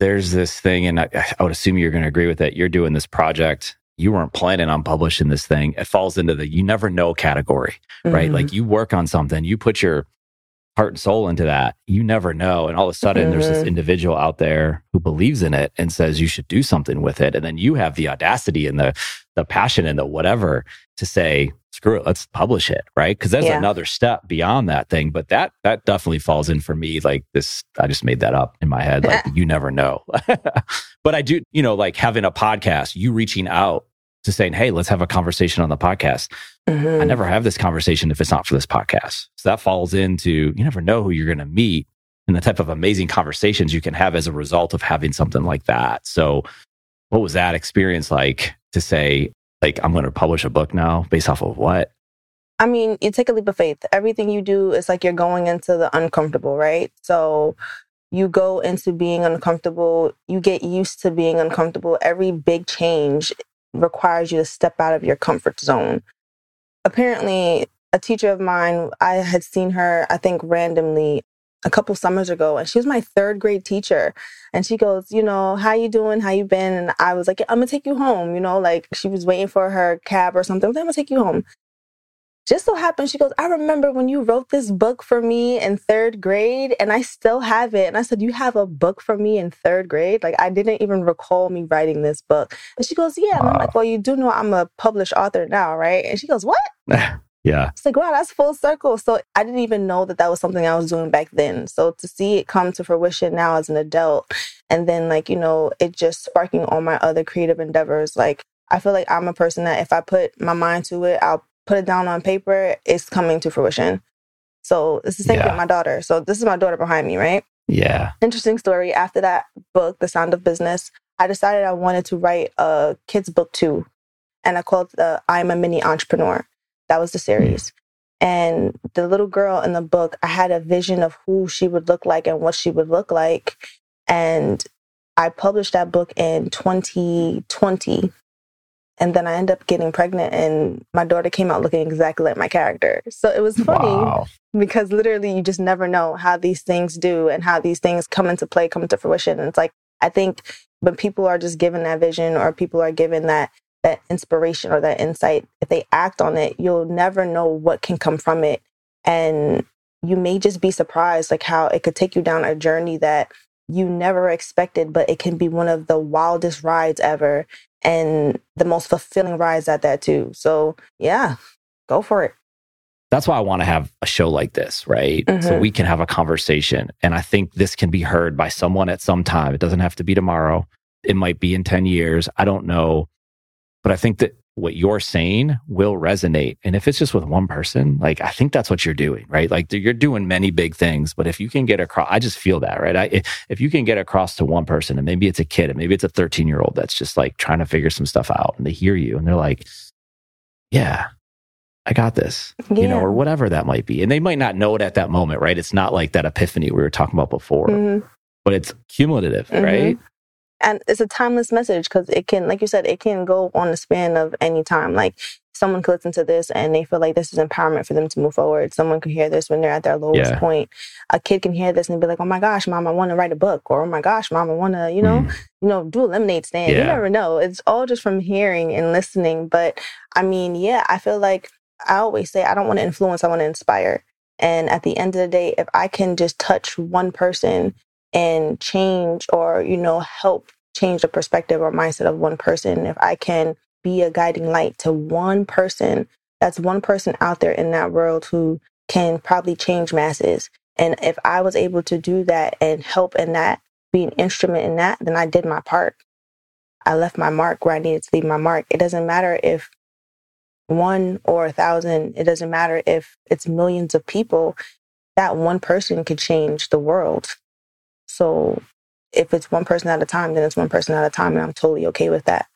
there's this thing, and I, I would assume you're going to agree with it. You're doing this project. You weren't planning on publishing this thing. It falls into the you never know category, right? Mm-hmm. Like you work on something, you put your heart and soul into that, you never know. And all of a sudden, mm-hmm. there's this mm-hmm. individual out there who believes in it and says you should do something with it. And then you have the audacity and the the passion and the whatever to say, screw it, let's publish it, right? Because that's yeah. another step beyond that thing. But that that definitely falls in for me. Like this, I just made that up in my head. Like you never know. but I do, you know, like having a podcast, you reaching out to saying, hey, let's have a conversation on the podcast. Mm-hmm. I never have this conversation if it's not for this podcast. So that falls into you never know who you're going to meet and the type of amazing conversations you can have as a result of having something like that. So, what was that experience like to say, like, I'm going to publish a book now based off of what? I mean, you take a leap of faith. Everything you do is like you're going into the uncomfortable, right? So, you go into being uncomfortable, you get used to being uncomfortable. Every big change requires you to step out of your comfort zone. Apparently, a teacher of mine, I had seen her, I think randomly a couple summers ago and she was my third grade teacher. And she goes you know how you doing? How you been? And i was like i'm gonna take you home you know like she was waiting for her cab or something. I'm gonna take you home. Just so happened she goes i remember when you wrote this book for me in third grade and i still have it. And i said you have a book for me in third grade? Like i didn't even recall me writing this book. And she goes yeah. And i'm like well you do know i'm a published author now right? And she goes what yeah it's like wow that's full circle so i didn't even know that that was something i was doing back then so to see it come to fruition now as an adult and then like you know it just sparking all my other creative endeavors like I feel like I'm a person that if I put my mind to it, I'll put it down on paper, it's coming to fruition. So it's the same yeah. with my daughter. So this is my daughter behind me, right? Yeah. Interesting story. After that book, The Sound of Business, I decided I wanted to write a kids book too. And I called the I'm a Mini Entrepreneur. That was the mm. series. And the little girl in the book, I had a vision of who she would look like and what she would look like. And I published that book in 2020 and then I end up getting pregnant and my daughter came out looking exactly like my character. So it was funny wow. because literally you just never know how these things do and how these things come into play, come into fruition. And it's like I think when people are just given that vision or people are given that that inspiration or that insight, if they act on it, you'll never know what can come from it. And you may just be surprised like how it could take you down a journey that you never expected, but it can be one of the wildest rides ever and the most fulfilling rides at that too. So yeah, go for it. That's why I want to have a show like this, right? Mm-hmm. So we can have a conversation. And I think this can be heard by someone at some time. It doesn't have to be tomorrow. It might be in 10 years. I don't know. But I think that what you're saying will resonate. And if it's just with one person, like I think that's what you're doing, right? Like you're doing many big things, but if you can get across, I just feel that, right? I, if you can get across to one person and maybe it's a kid and maybe it's a 13 year old that's just like trying to figure some stuff out and they hear you and they're like, yeah, I got this, yeah. you know, or whatever that might be. And they might not know it at that moment, right? It's not like that epiphany we were talking about before, mm-hmm. but it's cumulative, mm-hmm. right? And it's a timeless message because it can like you said it can go on the span of any time. Like someone could listen to this and they feel like this is empowerment for them to move forward. Someone could hear this when they're at their lowest yeah. point. A kid can hear this and be like oh my gosh mom i want to write a book or oh my gosh mom i want to you know mm. you know do a lemonade stand. Yeah. you never know. It's all just from hearing and listening. But i mean yeah i feel like i always say i don't want to influence i want to inspire. And at the end of the day if i can just touch one person and change or, you know, help change the perspective or mindset of one person, if I can be a guiding light to one person, that's one person out there in that world who can probably change masses. And if I was able to do that and help in that, be an instrument in that, then I did my part. I left my mark where I needed to leave my mark. It doesn't matter if one or a thousand, it doesn't matter if it's millions of people, that one person could change the world. So if it's one person at a time, then it's one person at a time, and I'm totally okay with that.